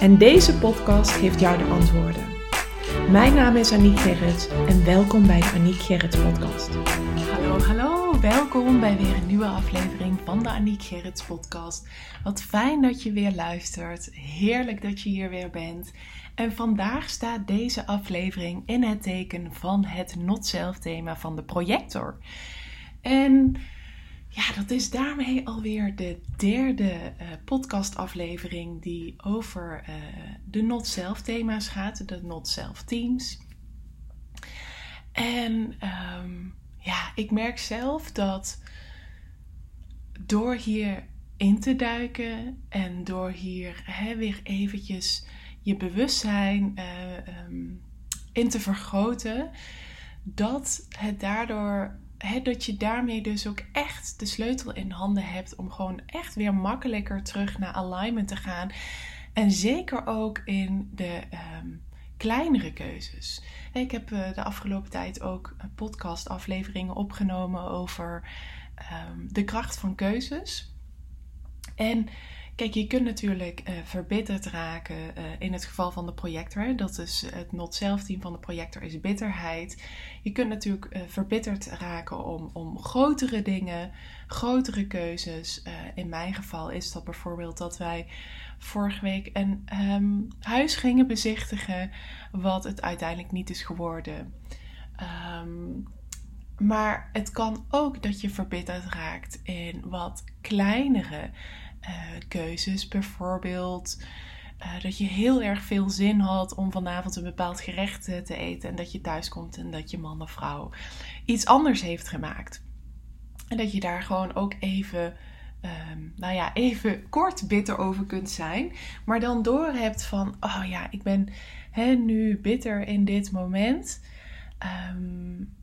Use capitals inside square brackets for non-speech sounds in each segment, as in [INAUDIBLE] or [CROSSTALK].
En deze podcast geeft jou de antwoorden. Mijn naam is Aniek Gerrits en welkom bij de Aniek Gerrits podcast. Hallo, hallo. Welkom bij weer een nieuwe aflevering van de Aniek Gerrits podcast. Wat fijn dat je weer luistert. Heerlijk dat je hier weer bent. En vandaag staat deze aflevering in het teken van het not self thema van de projector. En ja, dat is daarmee alweer de derde uh, podcastaflevering die over uh, de not self thema's gaat, de not self teams. En um, ja, ik merk zelf dat door hier in te duiken en door hier hè, weer eventjes je bewustzijn uh, um, in te vergroten, dat het daardoor dat je daarmee dus ook echt de sleutel in handen hebt om gewoon echt weer makkelijker terug naar alignment te gaan. En zeker ook in de um, kleinere keuzes. Ik heb uh, de afgelopen tijd ook podcastafleveringen opgenomen over um, de kracht van keuzes. En Kijk, je kunt natuurlijk uh, verbitterd raken uh, in het geval van de projector. Dat is het not-self team van de projector is bitterheid. Je kunt natuurlijk uh, verbitterd raken om, om grotere dingen, grotere keuzes. in mijn geval is dat bijvoorbeeld dat wij vorige week een um, huis gingen bezichtigen, wat het uiteindelijk niet is geworden. Um, maar het kan ook dat je verbitterd raakt in wat kleinere keuzes. Bijvoorbeeld uh, dat je heel erg veel zin had om vanavond een bepaald gerecht te eten. En dat je thuis komt en dat je man of vrouw iets anders heeft gemaakt. En dat je daar gewoon ook even, um, nou ja, even kort bitter over kunt zijn. Maar dan door hebt van, oh ja, ik ben hè, nu bitter in dit moment. Um,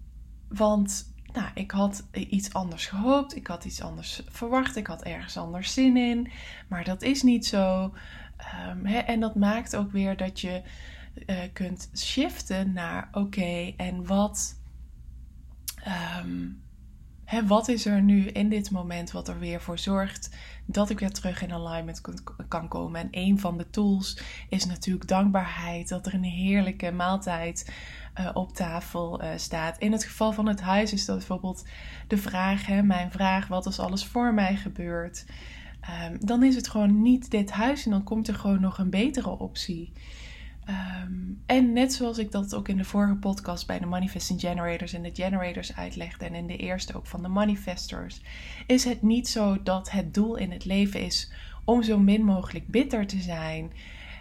want nou, ik had iets anders gehoopt, ik had iets anders verwacht, ik had ergens anders zin in, maar dat is niet zo. Hè, en dat maakt ook weer dat je uh, kunt shiften naar oké, en wat, um, wat is er nu in dit moment wat er weer voor zorgt dat ik weer terug in alignment kan komen. En een van de tools is natuurlijk dankbaarheid, dat er een heerlijke maaltijd uh, op tafel uh, staat. In het geval van het huis is dat bijvoorbeeld de vraag, hè, mijn vraag, wat als alles voor mij gebeurt? Um, dan is het gewoon niet dit huis en dan komt er gewoon nog een betere optie. Um, en net zoals ik dat ook in de vorige podcast bij de Manifesting Generators en de Generators uitlegde, en in de eerste ook van de Manifestors, is het niet zo dat het doel in het leven is om zo min mogelijk bitter te zijn.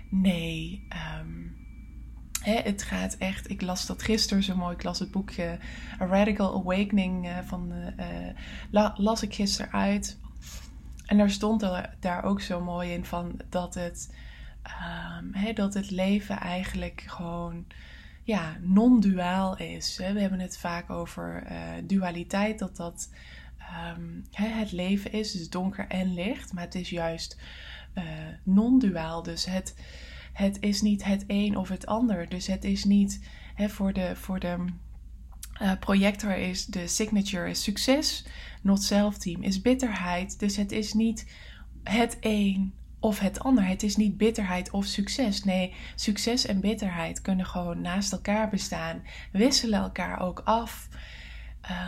Nee, um, het gaat echt. Ik las dat gisteren zo mooi. Ik las het boekje A Radical Awakening uh, van. Uh, las ik gisteren uit. En daar stond daar ook zo mooi in van dat het. Um, dat het leven eigenlijk gewoon. Ja, non-duaal is. We hebben het vaak over uh, dualiteit. Dat dat um, het leven is. Dus donker en licht. Maar het is juist non-duaal. Dus het het is niet het een of het ander. Dus het is niet voor de, voor de uh, projector is de signature is succes, not self team is bitterheid. Dus het is niet het een of het ander. Het is niet bitterheid of succes. Nee, succes en bitterheid kunnen gewoon naast elkaar bestaan, wisselen elkaar ook af.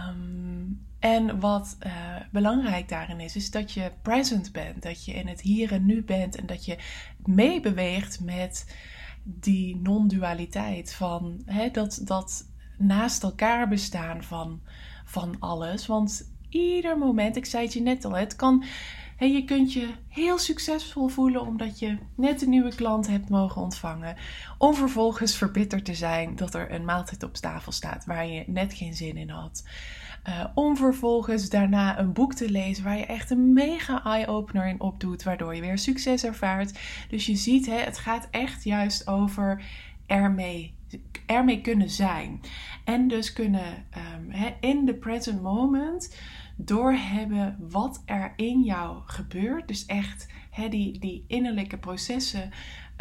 Um, en wat uh, belangrijk daarin is, is dat je present bent. Dat je in het hier en nu bent en dat je meebeweegt met die non-dualiteit. Van hè, dat, dat naast elkaar bestaan van, van alles. Want ieder moment, ik zei het je net al, het kan. Hè, je kunt je heel succesvol voelen omdat je net een nieuwe klant hebt mogen ontvangen. Om vervolgens verbitterd te zijn dat er een maaltijd op tafel staat waar je net geen zin in had. Uh, om vervolgens daarna een boek te lezen waar je echt een mega eye-opener in opdoet, waardoor je weer succes ervaart. Dus je ziet, hè, het gaat echt juist over ermee, ermee kunnen zijn. En dus kunnen um, in the present moment doorhebben wat er in jou gebeurt. Dus echt die, die innerlijke processen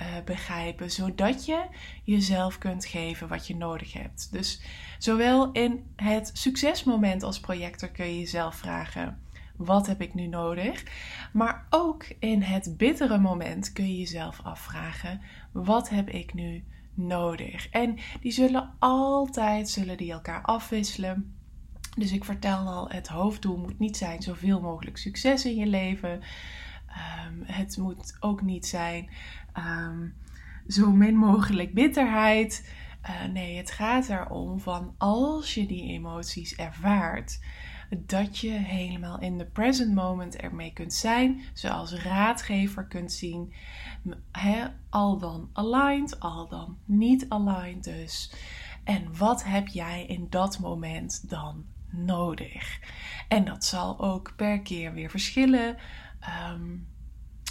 uh, begrijpen, zodat je jezelf kunt geven wat je nodig hebt. Dus zowel in het succesmoment als projector kun je jezelf vragen: wat heb ik nu nodig? Maar ook in het bittere moment kun je jezelf afvragen: wat heb ik nu nodig? En die zullen altijd zullen die elkaar afwisselen. Dus ik vertel al, het hoofddoel moet niet zijn zoveel mogelijk succes in je leven. Um, het moet ook niet zijn um, zo min mogelijk bitterheid. Uh, nee, het gaat erom van als je die emoties ervaart, dat je helemaal in de present moment ermee kunt zijn, zoals raadgever kunt zien, al dan aligned, al dan niet aligned dus. En wat heb jij in dat moment dan nodig? En dat zal ook per keer weer verschillen. Um,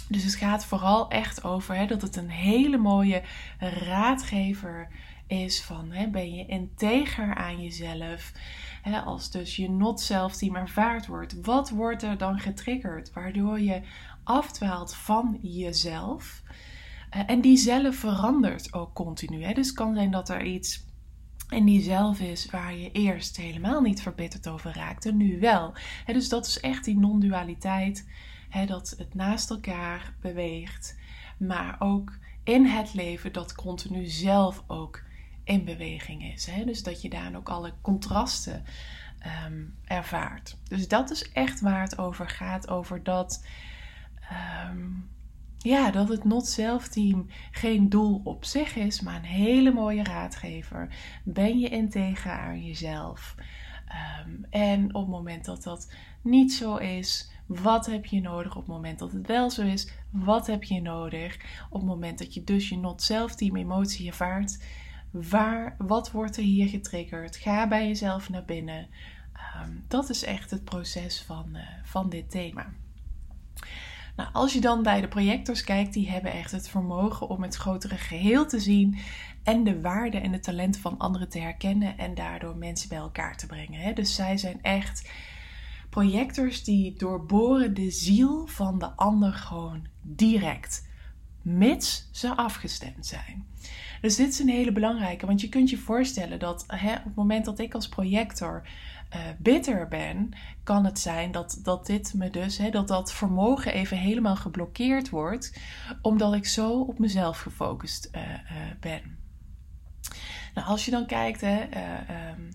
dus het gaat vooral echt over hè, dat het een hele mooie raadgever is van hè, ben je integer aan jezelf. Hè, als dus je not-self-team ervaard wordt, wat wordt er dan getriggerd waardoor je afdwaalt van jezelf? Uh, en die zelf verandert ook continu. Hè? Dus het kan zijn dat er iets in die zelf is waar je eerst helemaal niet verbitterd over raakte, nu wel. Dus dat is echt die non-dualiteit dat het naast elkaar beweegt, maar ook in het leven dat continu zelf ook in beweging is. Dus dat je daar ook alle contrasten ehm, ervaart. Dus dat is echt waar het over gaat, over dat. Ehm, ja, dat het Not Self Team geen doel op zich is, maar een hele mooie raadgever. Ben je integer aan jezelf? Um, en op het moment dat dat niet zo is, wat heb je nodig op het moment dat het wel zo is? Wat heb je nodig op het moment dat je dus je not self team emotie ervaart? Waar, wat wordt er hier getriggerd? Ga bij jezelf naar binnen. Ehm, dat is echt het proces van, uh, van dit thema. Nou, als je dan bij de projectors kijkt, die hebben echt het vermogen om het grotere geheel te zien en de waarde en de talenten van anderen te herkennen en daardoor mensen bij elkaar te brengen. Dus zij zijn echt projectors die doorboren de ziel van de ander gewoon direct, mits ze afgestemd zijn. Dus dit is een hele belangrijke, want je kunt je voorstellen dat hè, op het moment dat ik als projector uh, bitter ben, kan het zijn dat, dat dit me dus, hè, dat dat vermogen even helemaal geblokkeerd wordt, omdat ik zo op mezelf gefocust uh, uh, ben. Nou, als je dan kijkt, hè, um,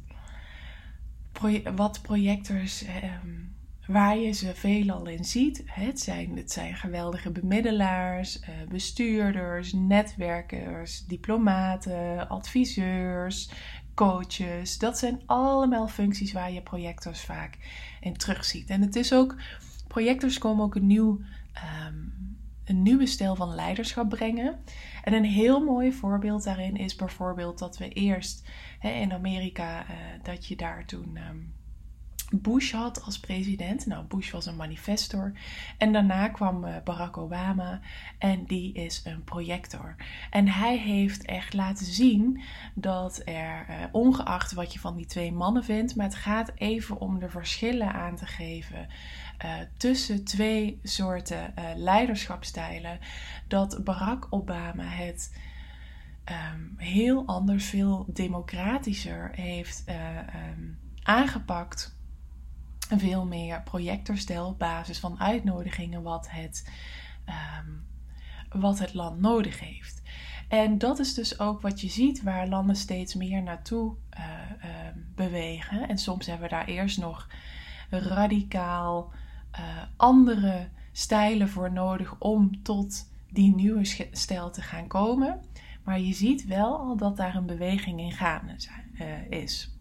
wat projectors, ehm, waar je ze veelal in ziet. Het zijn, het zijn geweldige bemiddelaars, eh, bestuurders, netwerkers, diplomaten, adviseurs, coaches. Dat zijn allemaal functies waar je projectors vaak in terugziet. En het is ook, projectors komen ook een nieuw. Ehm, een nieuwe stijl van leiderschap brengen. En een heel mooi voorbeeld daarin is bijvoorbeeld dat we eerst in Amerika, uh, dat je daar toen um, Bush had als president. Nou, Bush was een manifestor. En daarna kwam uh, Barack Obama en die is een projector. En hij heeft echt laten zien dat er, uh, ongeacht wat je van die twee mannen vindt, maar het gaat even om de verschillen aan te geven. Uh, tussen twee soorten uh, leiderschapstijlen. Dat Barack Obama het um, heel anders, veel democratischer heeft um, aangepakt. Veel meer projectorstijl op basis van uitnodigingen wat het, um, wat het land nodig heeft. En dat is dus ook wat je ziet waar landen steeds meer naartoe bewegen. En soms hebben we daar eerst nog radicaal uh, andere stijlen voor nodig om tot die nieuwe stijl te gaan komen. Maar je ziet wel al dat daar een beweging in gaande uh, is.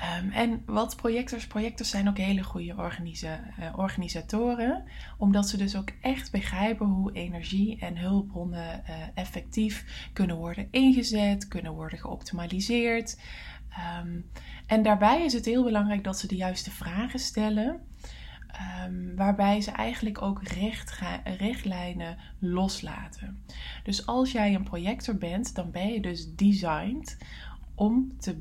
Um, en wat projectors, projectors zijn ook hele goede uh, organisatoren, omdat ze dus ook echt begrijpen hoe energie en hulpbronnen uh, effectief kunnen worden ingezet, kunnen worden geoptimaliseerd. Um, en daarbij is het heel belangrijk dat ze de juiste vragen stellen. Ehm, waarbij ze eigenlijk ook richtlijnen loslaten. Dus als jij een projector bent, dan ben je dus designed om te,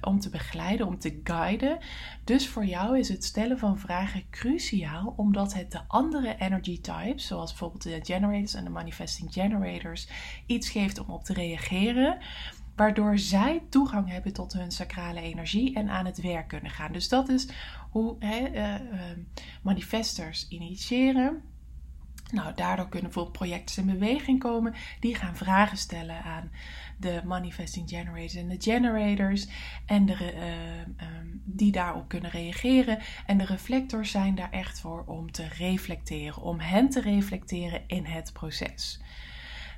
om te begeleiden, om te guiden. Dus voor jou is het stellen van vragen cruciaal, omdat het de andere energy types, zoals bijvoorbeeld de generators en de manifesting generators, iets geeft om op te reageren waardoor zij toegang hebben tot hun sacrale energie en aan het werk kunnen gaan. Dus dat is hoe hè, uh, manifestors initiëren. Nou, daardoor kunnen bijvoorbeeld projecten in beweging komen. Die gaan vragen stellen aan de manifesting generators en de generators. En de, uh, um, die daarop kunnen reageren. En de reflectors zijn daar echt voor om te reflecteren. Om hen te reflecteren in het proces.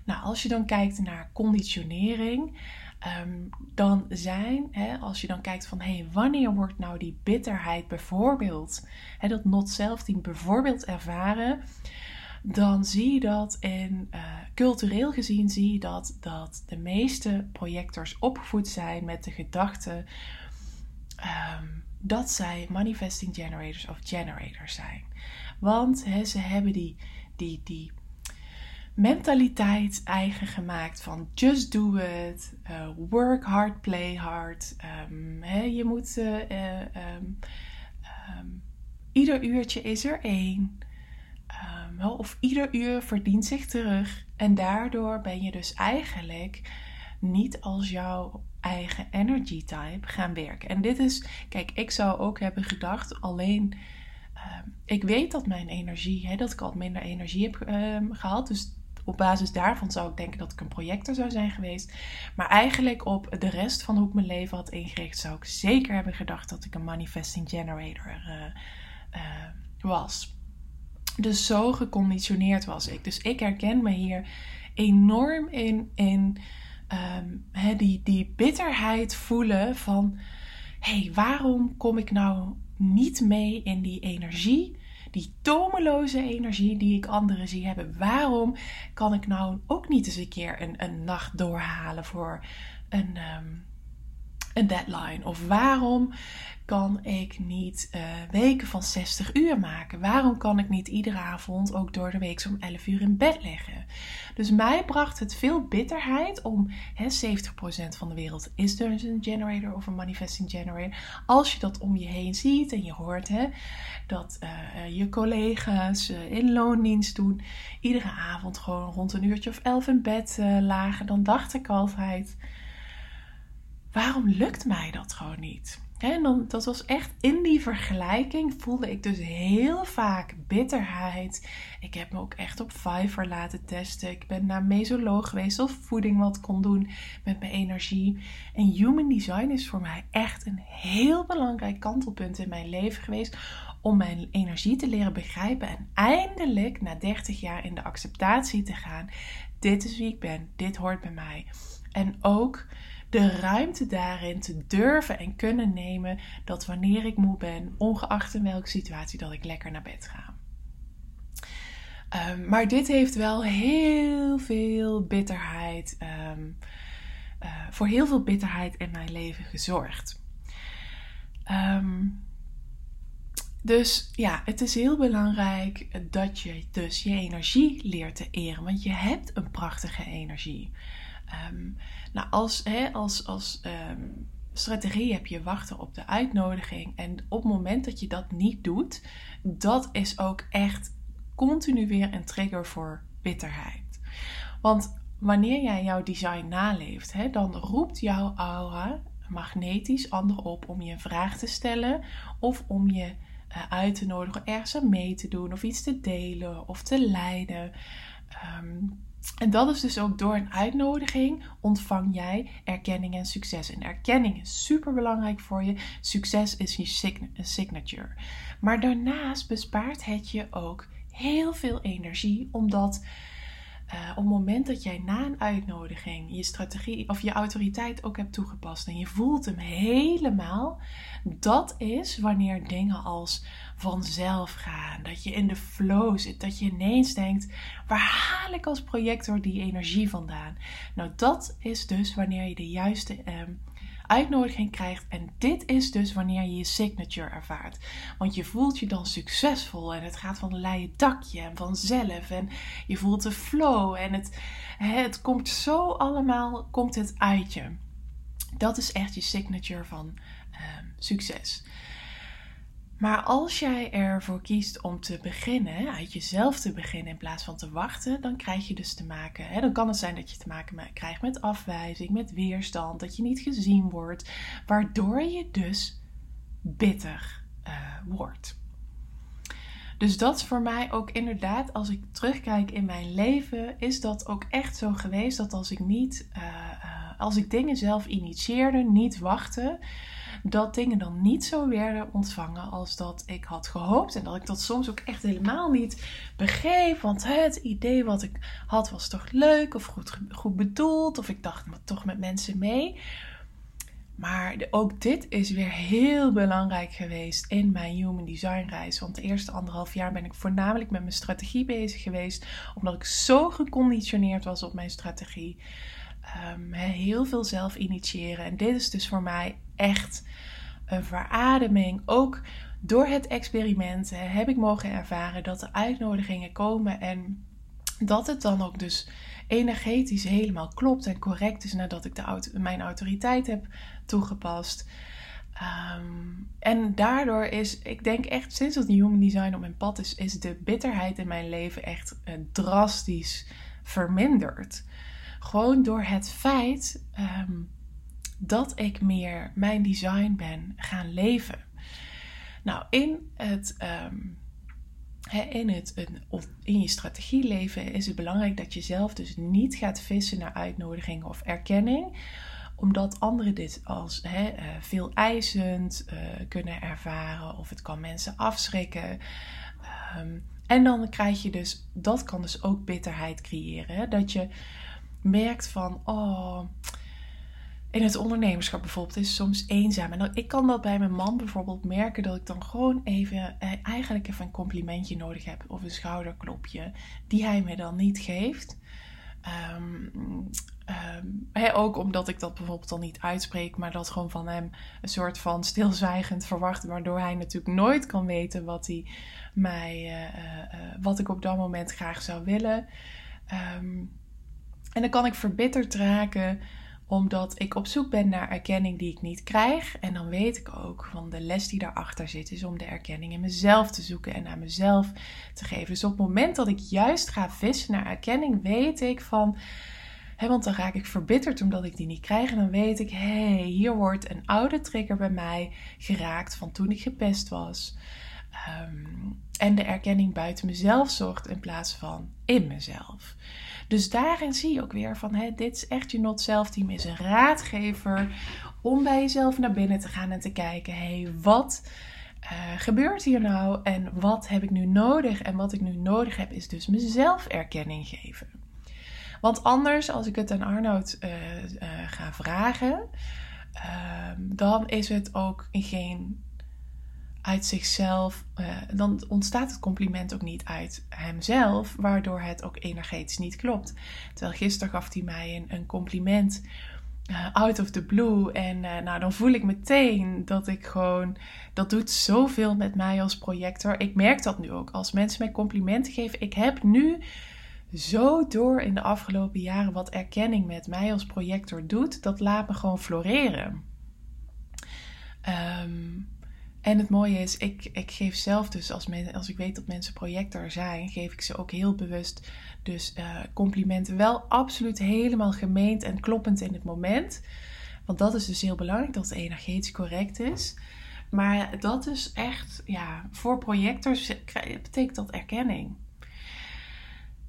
Nou, als je dan kijkt naar conditionering. Ehm, dan zijn, hè, als je dan kijkt van hé, hey, wanneer wordt nou die bitterheid bijvoorbeeld, hè, dat not self team bijvoorbeeld ervaren, dan zie je dat in uh, cultureel gezien zie je dat, dat de meeste projectors opgevoed zijn met de gedachte ehm, dat zij manifesting generators of generators zijn. Want ze hebben die, die, die mentaliteit eigen gemaakt van just do it, uh, work hard, play hard. Um, je moet, um, um, ieder uurtje is er één. Of ieder uur verdient zich terug. En daardoor ben je dus eigenlijk niet als jouw eigen energy type gaan werken. En dit is, kijk, ik zou ook hebben gedacht, alleen ik weet dat mijn energie, hè, dat ik al minder energie heb gehad. Dus op basis daarvan zou ik denken dat ik een projector zou zijn geweest. Maar eigenlijk op de rest van hoe ik mijn leven had ingericht, zou ik zeker hebben gedacht dat ik een manifesting generator uh, was. Dus zo geconditioneerd was ik. Dus ik herken me hier enorm in, in um, die, die bitterheid voelen van: hé, hey, waarom kom ik nou niet mee in die energie? die tomeloze energie die ik anderen zie hebben. Waarom kan ik nou ook niet eens een keer een, een nacht doorhalen voor een, ehm, een deadline? Of waarom kan ik niet uh, weken van 60 uur maken? Waarom kan ik niet iedere avond ook door de week om 11 uur in bed liggen? Dus mij bracht het veel bitterheid om hè, 70% van de wereld is dus een generator of een manifesting generator. Als je dat om je heen ziet en je hoort hè, dat uh, je collega's uh, in loondienst doen, iedere avond gewoon rond een uurtje of 11 in bed lagen, dan dacht ik altijd: waarom lukt mij dat gewoon niet? En dan, dat was echt in die vergelijking voelde ik dus heel vaak bitterheid. Ik heb me ook echt op Fiverr laten testen. Ik ben naar mesoloog geweest of voeding wat kon doen met mijn energie. En human design is voor mij echt een heel belangrijk kantelpunt in mijn leven geweest. Om mijn energie te leren begrijpen en eindelijk na 30 jaar in de acceptatie te gaan. Dit is wie ik ben, dit hoort bij mij. En ook de ruimte daarin te durven en kunnen nemen dat wanneer ik moe ben, ongeacht in welke situatie, dat ik lekker naar bed ga. Um, maar dit heeft wel heel veel bitterheid, um, uh, voor heel veel bitterheid in mijn leven gezorgd. Um, dus ja, het is heel belangrijk dat je dus je energie leert te eren, want je hebt een prachtige energie. Um, nou, als, hè, als, als ehm, strategie heb je wachten op de uitnodiging. En op het moment dat je dat niet doet, dat is ook echt continu weer een trigger voor bitterheid. Want wanneer jij jouw design naleeft, hè, dan roept jouw aura magnetisch anderen op om je een vraag te stellen of om je uh, uit te nodigen ergens aan mee te doen of iets te delen of te leiden. Um, en dat is dus ook door een uitnodiging ontvang jij erkenning en succes. En erkenning is super belangrijk voor je. Succes is je signature. Maar daarnaast bespaart het je ook heel veel energie, omdat uh, op het moment dat jij na een uitnodiging je strategie of je autoriteit ook hebt toegepast en je voelt hem helemaal, dat is wanneer dingen als vanzelf gaan, dat je in de flow zit, dat je ineens denkt: waar haal ik als projector die energie vandaan? Nou, dat is dus wanneer je de juiste um, uitnodiging krijgt. En dit is dus wanneer je je signature ervaart. Want je voelt je dan succesvol en het gaat van een leien dakje en vanzelf. En je voelt de flow en het, het komt zo allemaal, komt het uit je. Dat is echt je signature van ehm, succes. Maar als jij ervoor kiest om te beginnen, uit jezelf te beginnen in plaats van te wachten, dan krijg je dus te maken. Hè, dan kan het zijn dat je te maken krijgt met afwijzing, met weerstand, dat je niet gezien wordt, waardoor je dus bitter uh, wordt. Dus dat is voor mij ook inderdaad, als ik terugkijk in mijn leven, is dat ook echt zo geweest dat als ik niet, uh, uh, als ik dingen zelf initieerde, niet wachtte, dat dingen dan niet zo werden ontvangen als dat ik had gehoopt. En dat ik dat soms ook echt helemaal niet begreep. Want het idee wat ik had was toch leuk of goed, goed bedoeld. Of ik dacht maar toch met mensen mee. Maar ook dit is weer heel belangrijk geweest in mijn Human Design reis. Want de eerste anderhalf jaar ben ik voornamelijk met mijn strategie bezig geweest. Omdat ik zo geconditioneerd was op mijn strategie. Um, heel veel zelf initiëren. En dit is dus voor mij echt een verademing. Ook door het experiment heb ik mogen ervaren dat de uitnodigingen komen en dat het dan ook dus energetisch helemaal klopt en correct is nadat ik de, mijn autoriteit heb toegepast. Ehm, en daardoor is, ik denk echt sinds dat Human Design op mijn pad is, is de bitterheid in mijn leven echt uh, drastisch verminderd. Gewoon door het feit ehm, dat ik meer mijn design ben gaan leven. Nou, in het. Ehm, in, het, in je strategie leven is het belangrijk dat je zelf dus niet gaat vissen naar uitnodigingen of erkenning omdat anderen dit als he, uh, veel eisend uh, kunnen ervaren of het kan mensen afschrikken. Um, en dan krijg je dus, dat kan dus ook bitterheid creëren. Dat je merkt van, oh, in het ondernemerschap bijvoorbeeld is soms eenzaam. En ik kan dat bij mijn man bijvoorbeeld merken dat ik dan gewoon even, eh, eigenlijk even een complimentje nodig heb of een schouderklopje, die hij me dan niet geeft. Um, ook omdat ik dat bijvoorbeeld dan niet uitspreek, maar dat gewoon van hem een soort van stilzwijgend verwacht, waardoor hij natuurlijk nooit kan weten wat, hij mij, uh, uh, wat ik op dat moment graag zou willen. Um, en dan kan ik verbitterd raken omdat ik op zoek ben naar erkenning die ik niet krijg. En dan weet ik ook van de les die daarachter zit, is om de erkenning in mezelf te zoeken en aan mezelf te geven. Dus op het moment dat ik juist ga vissen naar erkenning, weet ik van. Want dan raak ik verbitterd omdat ik die niet krijg. En dan weet ik, hé, hey, hier wordt een oude trigger bij mij geraakt van toen ik gepest was. Ehm, en de erkenning buiten mezelf zorgt in plaats van in mezelf. Dus daarin zie je ook weer van hè, dit is echt je not self team is een raadgever om bij jezelf naar binnen te gaan en te kijken, hé, hey, wat uh, gebeurt hier nou en wat heb ik nu nodig? En wat ik nu nodig heb is dus mezelf erkenning geven. Want anders, als ik het aan Arnoud uh, uh, ga vragen, ehm, dan is het ook geen uit zichzelf, uh, dan ontstaat het compliment ook niet uit hemzelf, waardoor het ook energetisch niet klopt. Terwijl gisteren gaf hij mij een, compliment uh, out of the blue en uh, nou dan voel ik meteen dat ik gewoon, dat doet zoveel met mij als projector. Ik merk dat nu ook als mensen mij complimenten geven. Ik heb nu zo door in de afgelopen jaren wat erkenning met mij als projector doet, dat laat me gewoon floreren. Um, en het mooie is, ik, ik geef zelf dus, als, als ik weet dat mensen projector zijn, geef ik ze ook heel bewust dus uh, complimenten. Wel absoluut helemaal gemeend en kloppend in het moment. Want dat is dus heel belangrijk, dat het energetisch correct is. Maar dat is echt, ja, voor projectors betekent dat erkenning.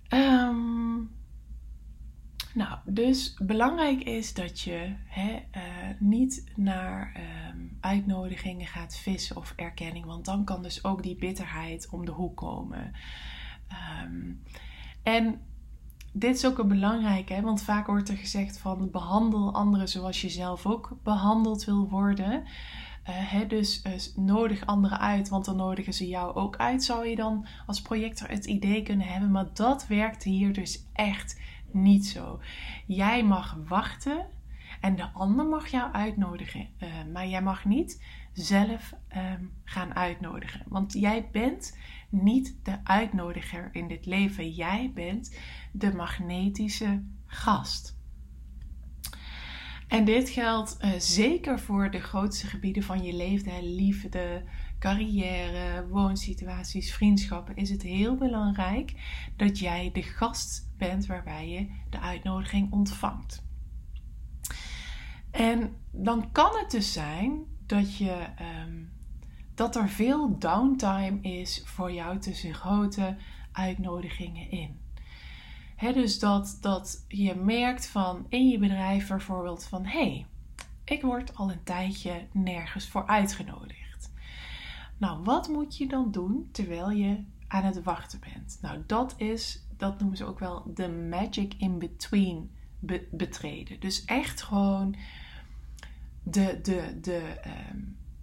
Um, nou, dus belangrijk is dat je hè, uh, niet naar um, uitnodigingen gaat vissen of erkenning, want dan kan dus ook die bitterheid om de hoek komen. Um, en dit is ook een belangrijke, want vaak wordt er gezegd van behandel anderen zoals je zelf ook behandeld wil worden. Hè, dus uh, nodig anderen uit, want dan nodigen ze jou ook uit. Zou je dan als projector het idee kunnen hebben, maar dat werkt hier dus echt niet zo. Jij mag wachten En de ander mag jou uitnodigen. Uh, maar jij mag niet zelf um, gaan uitnodigen. Want jij bent niet de uitnodiger in dit leven. Jij bent de magnetische gast. En dit geldt uh, zeker voor de grootste gebieden van je leven, liefde, carrière, woonsituaties, vriendschappen. Is het heel belangrijk dat jij de gast bent waarbij je de uitnodiging ontvangt. En dan kan het dus zijn dat, je, um, dat er veel downtime is voor jou tussen grote uitnodigingen in. dus dat, dat je merkt van in je bedrijf bijvoorbeeld van hé, hey, ik word al een tijdje nergens voor uitgenodigd. Nou, wat moet je dan doen terwijl je aan het wachten bent? Nou, dat is, dat noemen ze ook wel de magic in between betreden. Dus echt gewoon de, de, de ehm,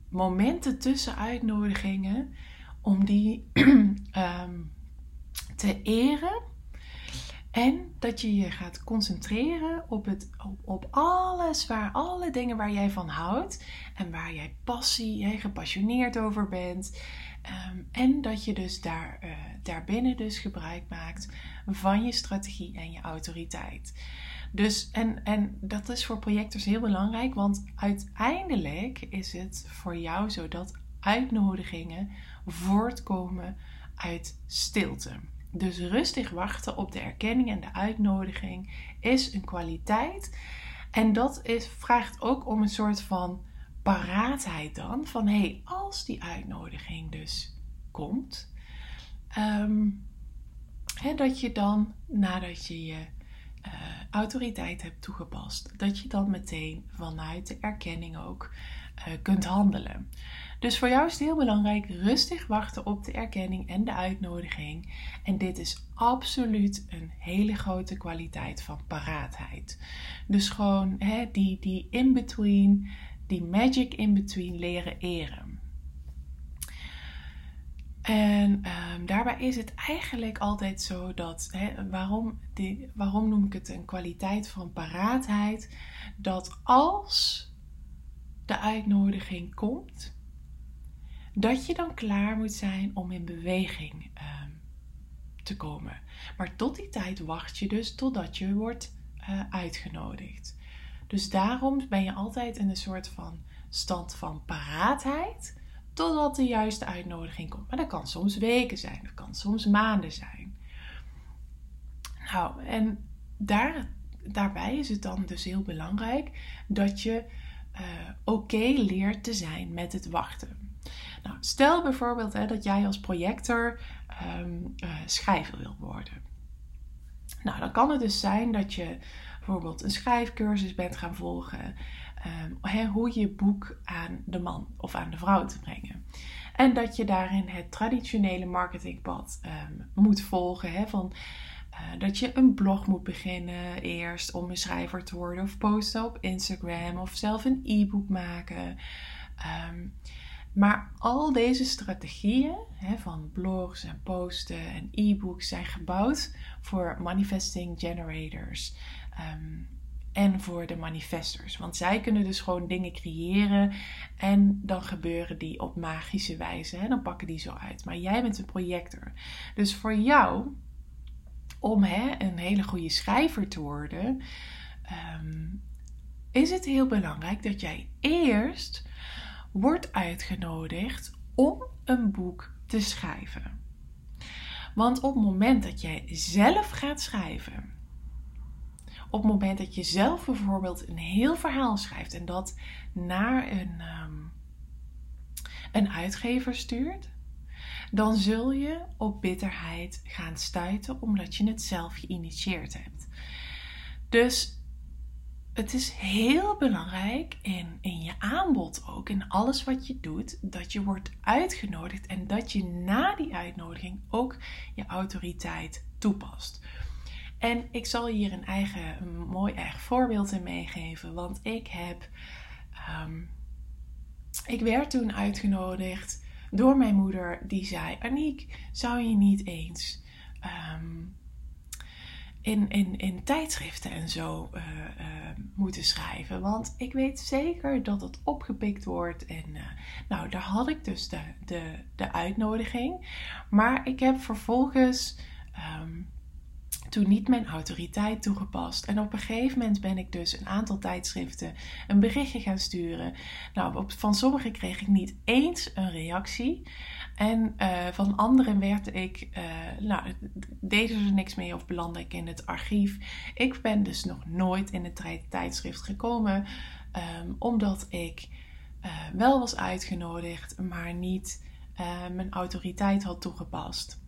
momenten tussen uitnodigingen, om die [CLEARS THROAT] ehm, te eren. En dat je je gaat concentreren op, het, op, op alles, waar, alle dingen waar jij van houdt. En waar jij passie, hè, gepassioneerd over bent. Ehm, en dat je dus daar, uh, daarbinnen dus gebruik maakt van je strategie en je autoriteit. Dus, en, en dat is voor projectors heel belangrijk, want uiteindelijk is het voor jou zo dat uitnodigingen voortkomen uit stilte. Dus rustig wachten op de erkenning en de uitnodiging is een kwaliteit. En dat is, vraagt ook om een soort van paraatheid dan. Van hé, hey, als die uitnodiging dus komt, um, dat je dan nadat je je uh, autoriteit hebt toegepast, dat je dan meteen vanuit de erkenning ook uh, kunt handelen. Dus voor jou is het heel belangrijk rustig wachten op de erkenning en de uitnodiging. En dit is absoluut een hele grote kwaliteit van paraatheid. Dus gewoon hè, die, die in-between, die magic in-between leren eren. En um, daarbij is het eigenlijk altijd zo dat, waarom, die, waarom noem ik het een kwaliteit van paraatheid? Dat als de uitnodiging komt, dat je dan klaar moet zijn om in beweging um, te komen. Maar tot die tijd wacht je dus totdat je wordt uh, uitgenodigd. Dus daarom ben je altijd in een soort van stand van paraatheid totdat de juiste uitnodiging komt. Maar dat kan soms weken zijn, dat kan soms maanden zijn. Nou, en daar, daarbij is het dan dus heel belangrijk dat je uh, oké leert te zijn met het wachten. Nou, stel bijvoorbeeld hè, dat jij als projector um, uh, schrijver wil worden. Nou, dan kan het dus zijn dat je bijvoorbeeld een schrijfcursus bent gaan volgen um, hoe je boek aan de man of aan de vrouw te brengen. En dat je daarin het traditionele marketingpad um, moet volgen. Hè, van, uh, dat je een blog moet beginnen eerst om een schrijver te worden. Of posten op Instagram. Of zelf een e-book maken. Maar al deze strategieën hè, van blogs en posten en e-books zijn gebouwd voor manifesting generators. Um, en voor de manifestors. Want zij kunnen dus gewoon dingen creëren en dan gebeuren die op magische wijze. Hè? Dan pakken die zo uit. Maar jij bent een projector. Dus voor jou, om hè, een hele goede schrijver te worden, ehm, is het heel belangrijk dat jij eerst wordt uitgenodigd om een boek te schrijven. Want op het moment dat jij zelf gaat schrijven, op het moment dat je zelf bijvoorbeeld een heel verhaal schrijft en dat naar een, um, een uitgever stuurt, dan zul je op bitterheid gaan stuiten omdat je het zelf geïnitieerd hebt. Dus het is heel belangrijk in, in je aanbod ook, in alles wat je doet, dat je wordt uitgenodigd en dat je na die uitnodiging ook je autoriteit toepast. En ik zal hier een, eigen, mooi eigen voorbeeld in meegeven. Want ik heb. Um, ik werd toen uitgenodigd door mijn moeder, die zei: Aniek, zou je niet eens um, in, in, in tijdschriften en zo uh, uh, moeten schrijven. Want ik weet zeker dat het opgepikt wordt. En uh, nou, daar had ik dus de, de, de uitnodiging. Maar ik heb vervolgens um, toen niet mijn autoriteit toegepast. En op een gegeven moment ben ik dus een aantal tijdschriften een berichtje gaan sturen. Nou, van sommige kreeg ik niet eens een reactie. En uh, van anderen werd ik, uh, nou, deden er niks mee of belandde ik in het archief. Ik ben dus nog nooit in het tijdschrift gekomen, um, omdat ik uh, wel was uitgenodigd, maar niet mijn autoriteit had toegepast.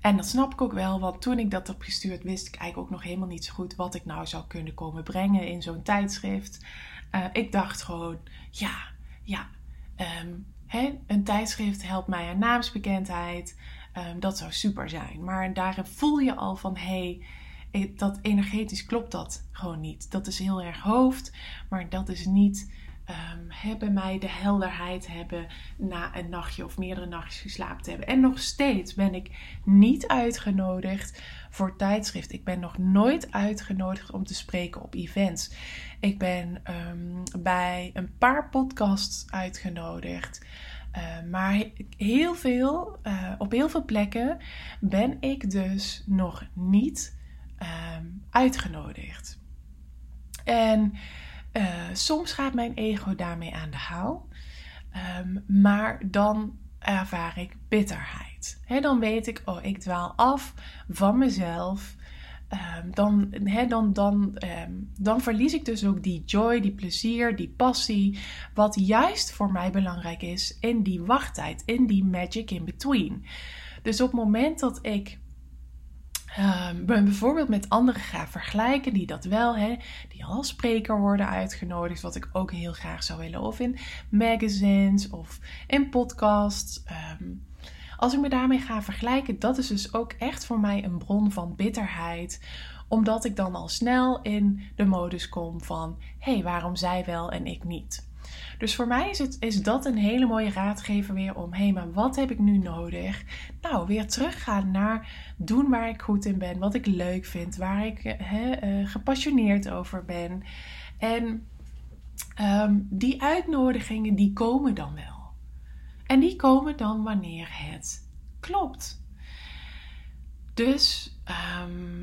En dat snap ik ook wel, want toen ik dat heb gestuurd, wist ik eigenlijk ook nog helemaal niet zo goed wat ik nou zou kunnen komen brengen in zo'n tijdschrift. Uh, ik dacht gewoon, ja, ja, um, hè, een tijdschrift helpt mij aan naamsbekendheid. Um, dat zou super zijn. Maar daarin voel je al van, hé, hey, dat energetisch klopt dat gewoon niet. Dat is heel erg hoofd, maar dat is niet um, mij de helderheid hebben na een nachtje of meerdere nachtjes geslapen te hebben. En nog steeds ben ik niet uitgenodigd voor tijdschrift. Ik ben nog nooit uitgenodigd om te spreken op events. Ik ben um, bij een paar podcasts uitgenodigd. Uh, maar heel veel, uh, op heel veel plekken ben ik dus nog niet uitgenodigd. En uh, soms gaat mijn ego daarmee aan de haal. Um, maar dan ervaar ik bitterheid. He, dan weet ik, oh, ik dwaal af van mezelf. Um, dan, dan, dan, um, dan verlies ik dus ook die joy, die plezier, die passie. Wat juist voor mij belangrijk is in die wachttijd, in die magic in between. Dus op het moment dat ik um, bijvoorbeeld met anderen ga vergelijken die dat wel, hè, die als spreker worden uitgenodigd, wat ik ook heel graag zou willen, of in magazines of in podcasts. Um, als ik me daarmee ga vergelijken, dat is dus ook echt voor mij een bron van bitterheid omdat ik dan al snel in de modus kom van: hé, hey, waarom zij wel en ik niet? Dus voor mij is, het, is dat een hele mooie raadgever weer om, hé, hey, maar wat heb ik nu nodig? Nou, weer teruggaan naar doen waar ik goed in ben, wat ik leuk vind, waar ik uh, gepassioneerd over ben. En um, die uitnodigingen, die komen dan wel. En die komen dan wanneer het klopt. Dus,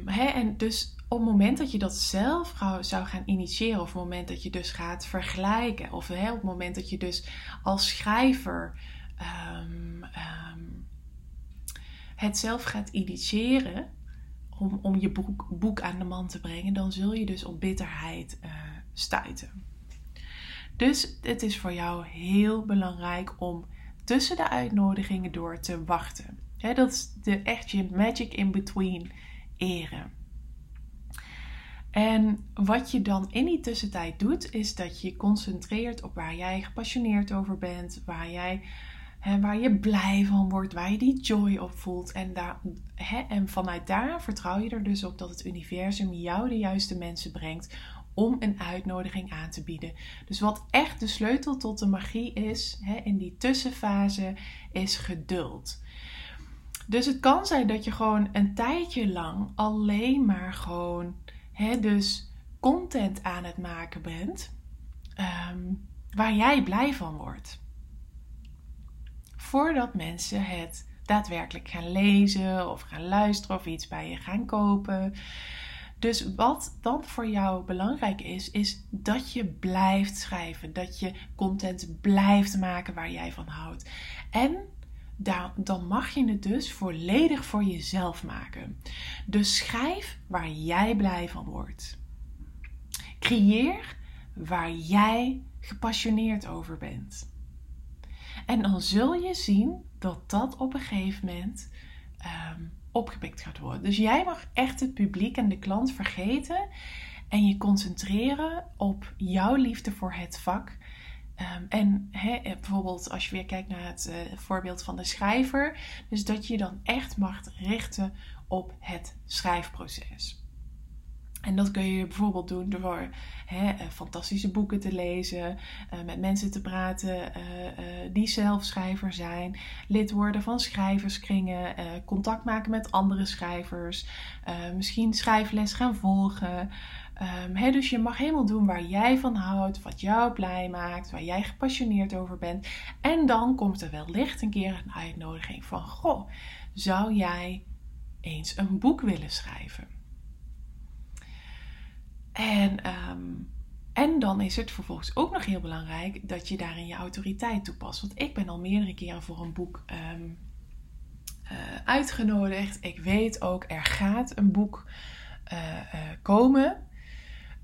hè, en dus op het moment dat je dat zelf zou gaan initiëren, of op het moment dat je dus gaat vergelijken, of op het moment dat je dus als schrijver um, het zelf gaat initiëren om, om je boek, aan de man te brengen, dan zul je dus op bitterheid uh, stuiten. Dus het is voor jou heel belangrijk om tussen de uitnodigingen door te wachten. dat is de echt je magic in between eren. En wat je dan in die tussentijd doet, is dat je concentreert op waar jij gepassioneerd over bent, waar jij hè, waar je blij van wordt, waar je die joy op voelt. En, daar, hè, en vanuit daar vertrouw je er dus op dat het universum jou de juiste mensen brengt om een uitnodiging aan te bieden. Dus wat echt de sleutel tot de magie is hè, in die tussenfase, is geduld. Dus het kan zijn dat je gewoon een tijdje lang alleen maar gewoon dus content aan het maken bent um, waar jij blij van wordt. Voordat mensen het daadwerkelijk gaan lezen of gaan luisteren of iets bij je gaan kopen. Dus wat dan voor jou belangrijk is, is dat je blijft schrijven. Dat je content blijft maken waar jij van houdt. En dan mag je het dus volledig voor jezelf maken. Dus schrijf waar jij blij van wordt. Creëer waar jij gepassioneerd over bent. En dan zul je zien dat dat op een gegeven moment um, opgepikt gaat worden. Dus jij mag echt het publiek en de klant vergeten en je concentreren op jouw liefde voor het vak. Um, en he, bijvoorbeeld als je weer kijkt naar het uh, voorbeeld van de schrijver, dus dat je dan echt mag richten op het schrijfproces. En dat kun je bijvoorbeeld doen door eh, fantastische boeken te lezen, met mensen te praten die zelf schrijver zijn, lid worden van schrijverskringen, contact maken met andere schrijvers, misschien schrijfles gaan volgen. Um, dus je mag helemaal doen waar jij van houdt, wat jou blij maakt, waar jij gepassioneerd over bent. En dan komt er wellicht een keer een uitnodiging van: Goh, zou jij eens een boek willen schrijven? En, ehm, en dan is het vervolgens ook nog heel belangrijk dat je daarin je autoriteit toepast. Want ik ben al meerdere keren voor een boek ehm, eh, uitgenodigd. Ik weet ook, er gaat een boek uh, komen.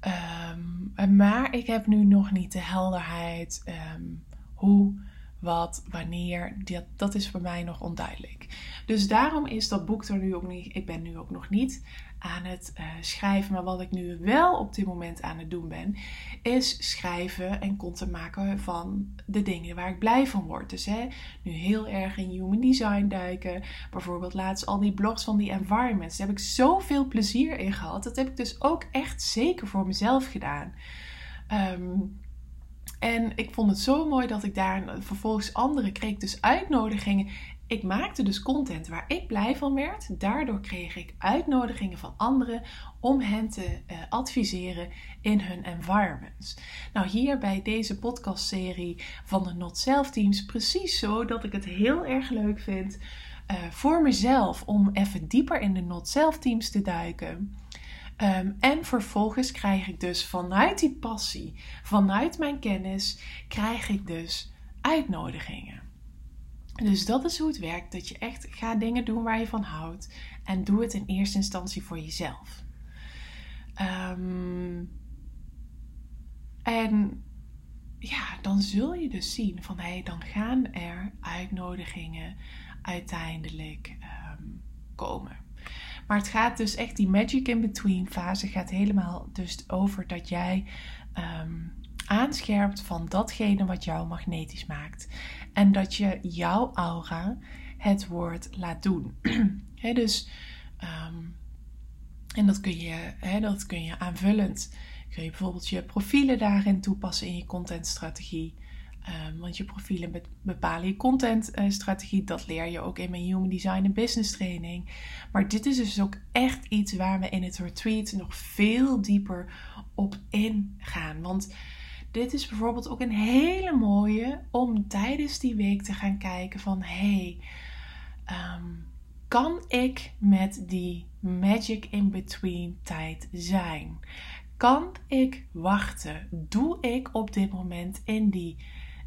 Um, maar ik heb nu nog niet de helderheid um, hoe wat, wanneer, dat, dat is voor mij nog onduidelijk. Dus daarom is dat boek er nu ook niet, ik ben nu ook nog niet aan het uh, schrijven. Maar wat ik nu wel op dit moment aan het doen ben, is schrijven en content maken van de dingen waar ik blij van word. Dus hè, nu heel erg in human design duiken. Bijvoorbeeld laatst al die blogs van die environments. Daar heb ik zoveel plezier in gehad. Dat heb ik dus ook echt zeker voor mezelf gedaan. Um, en ik vond het zo mooi dat ik daar vervolgens anderen kreeg. Dus uitnodigingen. Ik maakte dus content waar ik blij van werd. Daardoor kreeg ik uitnodigingen van anderen om hen te uh, adviseren in hun environments. Nou, hier bij deze podcastserie van de Not Self Teams precies zo dat ik het heel erg leuk vind uh, voor mezelf om even dieper in de Not Self Teams te duiken. Ehm, en vervolgens krijg ik dus vanuit die passie, vanuit mijn kennis, krijg ik dus uitnodigingen. Dus dat is hoe het werkt. Dat je echt gaat dingen doen waar je van houdt. En doe het in eerste instantie voor jezelf. Um, en ja, dan zul je dus zien van hé, hey, dan gaan er uitnodigingen uiteindelijk um, komen. Maar het gaat dus echt, die magic in between fase gaat helemaal dus over dat jij um, aanscherpt van datgene wat jou magnetisch maakt. En dat je jouw aura het woord laat doen. [CLEARS THROAT] dus, um, en dat kun, je, he, dat kun je aanvullend. Kun je bijvoorbeeld je profielen daarin toepassen in je contentstrategie. Um, want je profielen bepalen je contentstrategie. Dat leer je ook in mijn Human Design en Business training. Maar dit is dus ook echt iets waar we in het retreat nog veel dieper op ingaan. Want dit is bijvoorbeeld ook een hele mooie om tijdens die week te gaan kijken van hey, um, kan ik met die magic in between tijd zijn? Kan ik wachten? Doe ik op dit moment in die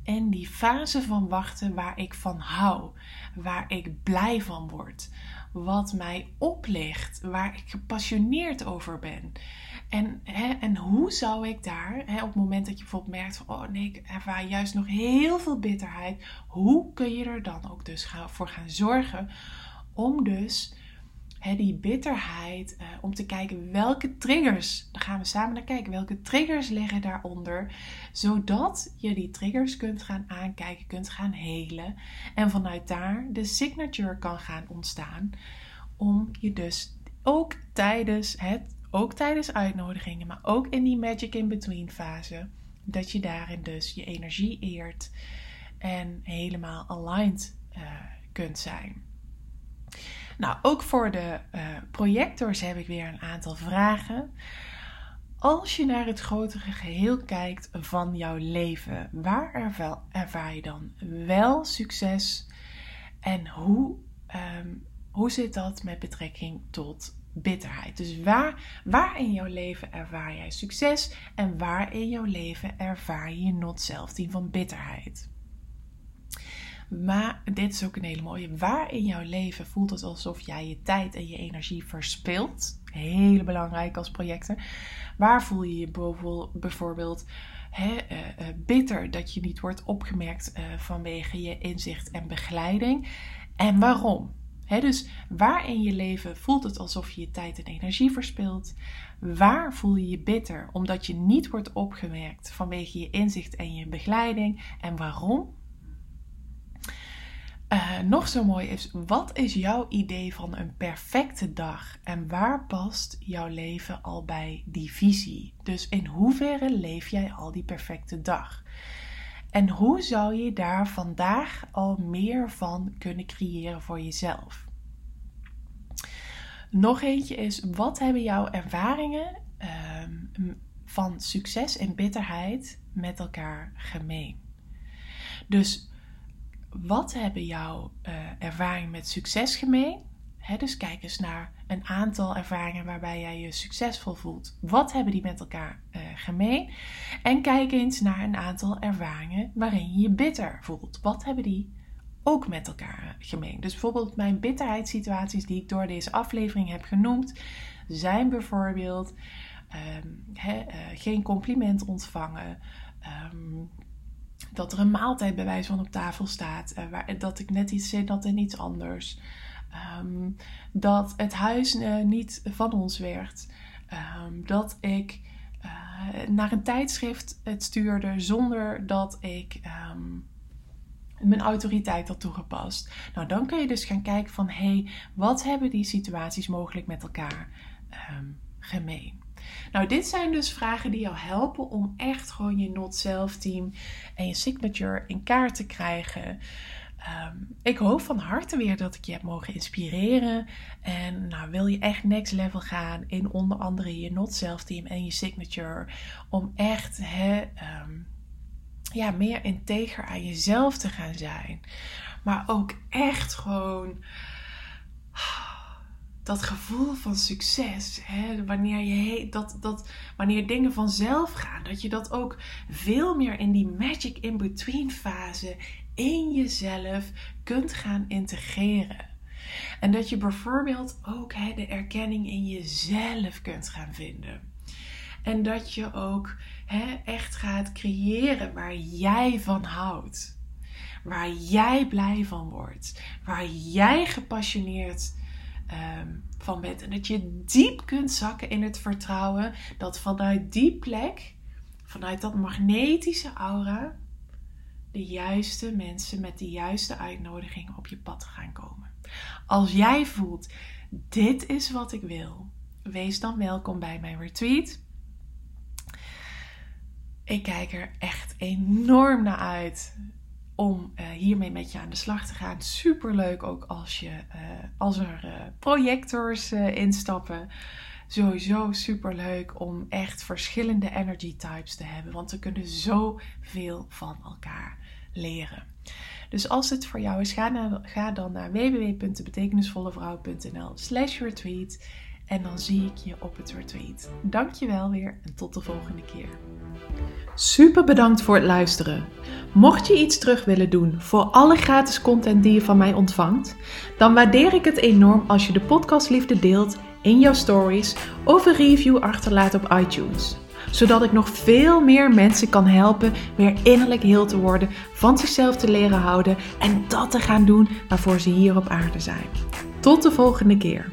en die fase van wachten waar ik van hou, waar ik blij van word, wat mij oplicht, waar ik gepassioneerd over ben. En, hè, en hoe zou ik daar, hè, op het moment dat je bijvoorbeeld merkt van, oh nee, ik ervaar juist nog heel veel bitterheid, hoe kun je er dan ook dus voor gaan zorgen om dus die bitterheid, uh, om te kijken welke triggers, daar gaan we samen naar kijken, welke triggers liggen daaronder, zodat je die triggers kunt gaan aankijken, kunt gaan helen en vanuit daar de signature kan gaan ontstaan, om je dus ook tijdens het, ook tijdens uitnodigingen, maar ook in die magic in between fase, dat je daarin dus je energie eert en helemaal aligned uh, kunt zijn. Nou, ook voor de uh, projectors heb ik weer een aantal vragen. Als je naar het grotere geheel kijkt van jouw leven, waar ervaar je dan wel succes? En hoe, um, hoe zit dat met betrekking tot bitterheid? Dus waar, waar in jouw leven ervaar jij succes en waar in jouw leven ervaar je not zelf van bitterheid? Maar dit is ook een hele mooie. Waar in jouw leven voelt het alsof jij je tijd en je energie verspilt? Hele belangrijk als projecten. Waar voel je je bijvoorbeeld hè, uh, bitter dat je niet wordt opgemerkt uh, vanwege je inzicht en begeleiding? En waarom? Dus waar in je leven voelt het alsof je je tijd en energie verspilt? Waar voel je je bitter omdat je niet wordt opgemerkt vanwege je inzicht en je begeleiding? En waarom? Uh, nog zo mooi is, wat is jouw idee van een perfecte dag en waar past jouw leven al bij die visie? Dus in hoeverre leef jij al die perfecte dag? En hoe zou je daar vandaag al meer van kunnen creëren voor jezelf? Nog eentje is, wat hebben jouw ervaringen ehm, van succes en bitterheid met elkaar gemeen. Dus wat hebben jouw uh, ervaringen met succes gemeen? Dus kijk eens naar een aantal ervaringen waarbij jij je succesvol voelt. Wat hebben die met elkaar uh, gemeen? En kijk eens naar een aantal ervaringen waarin je je bitter voelt. Wat hebben die ook met elkaar gemeen? Dus bijvoorbeeld mijn bitterheidssituaties die ik door deze aflevering heb genoemd, zijn bijvoorbeeld um, geen compliment ontvangen. Um, dat er een maaltijd bij wijze van op tafel staat. Waar, dat ik net iets zin had en iets anders. Um, dat het huis uh, niet van ons werd. Um, dat ik uh, naar een tijdschrift het stuurde zonder dat ik um, mijn autoriteit had toegepast. Nou, dan kun je dus gaan kijken van hé, hey, wat hebben die situaties mogelijk met elkaar gemeen? Nou, dit zijn dus vragen die jou helpen om echt gewoon je not self team en je signature in kaart te krijgen. Ehm, ik hoop van harte weer dat ik je heb mogen inspireren. En nou, wil je echt next level gaan in onder andere je not self team en je signature. Om echt ehm, ja, meer integer aan jezelf te gaan zijn. Maar ook echt gewoon dat gevoel van succes, wanneer, je, dat, dat, wanneer dingen vanzelf gaan, dat je dat ook veel meer in die magic in-between fase in jezelf kunt gaan integreren. En dat je bijvoorbeeld ook de erkenning in jezelf kunt gaan vinden. En dat je ook echt gaat creëren waar jij van houdt. Waar jij blij van wordt. Waar jij gepassioneerd Ehm, van bent. En dat je diep kunt zakken in het vertrouwen dat vanuit die plek, vanuit dat magnetische aura, de juiste mensen met de juiste uitnodigingen op je pad gaan komen. Als jij voelt, dit is wat ik wil, wees dan welkom bij mijn retreat. Ik kijk er echt enorm naar uit om uh, hiermee met je aan de slag te gaan. Super leuk ook als, je, uh, als er uh, projectors instappen. Sowieso super leuk om echt verschillende energy types te hebben. Want we kunnen zoveel van elkaar leren. Dus als het voor jou is, ga, ga dan naar www.betekenisvollevrouw.nl slash retweet. En dan zie ik je op het retweet. Dankjewel weer en tot de volgende keer. Super bedankt voor het luisteren. Mocht je iets terug willen doen voor alle gratis content die je van mij ontvangt, dan waardeer ik het enorm als je de podcast liefde deelt in jouw stories of een review achterlaat op iTunes. Zodat ik nog veel meer mensen kan helpen weer innerlijk heel te worden, van zichzelf te leren houden en dat te gaan doen waarvoor ze hier op aarde zijn. Tot de volgende keer.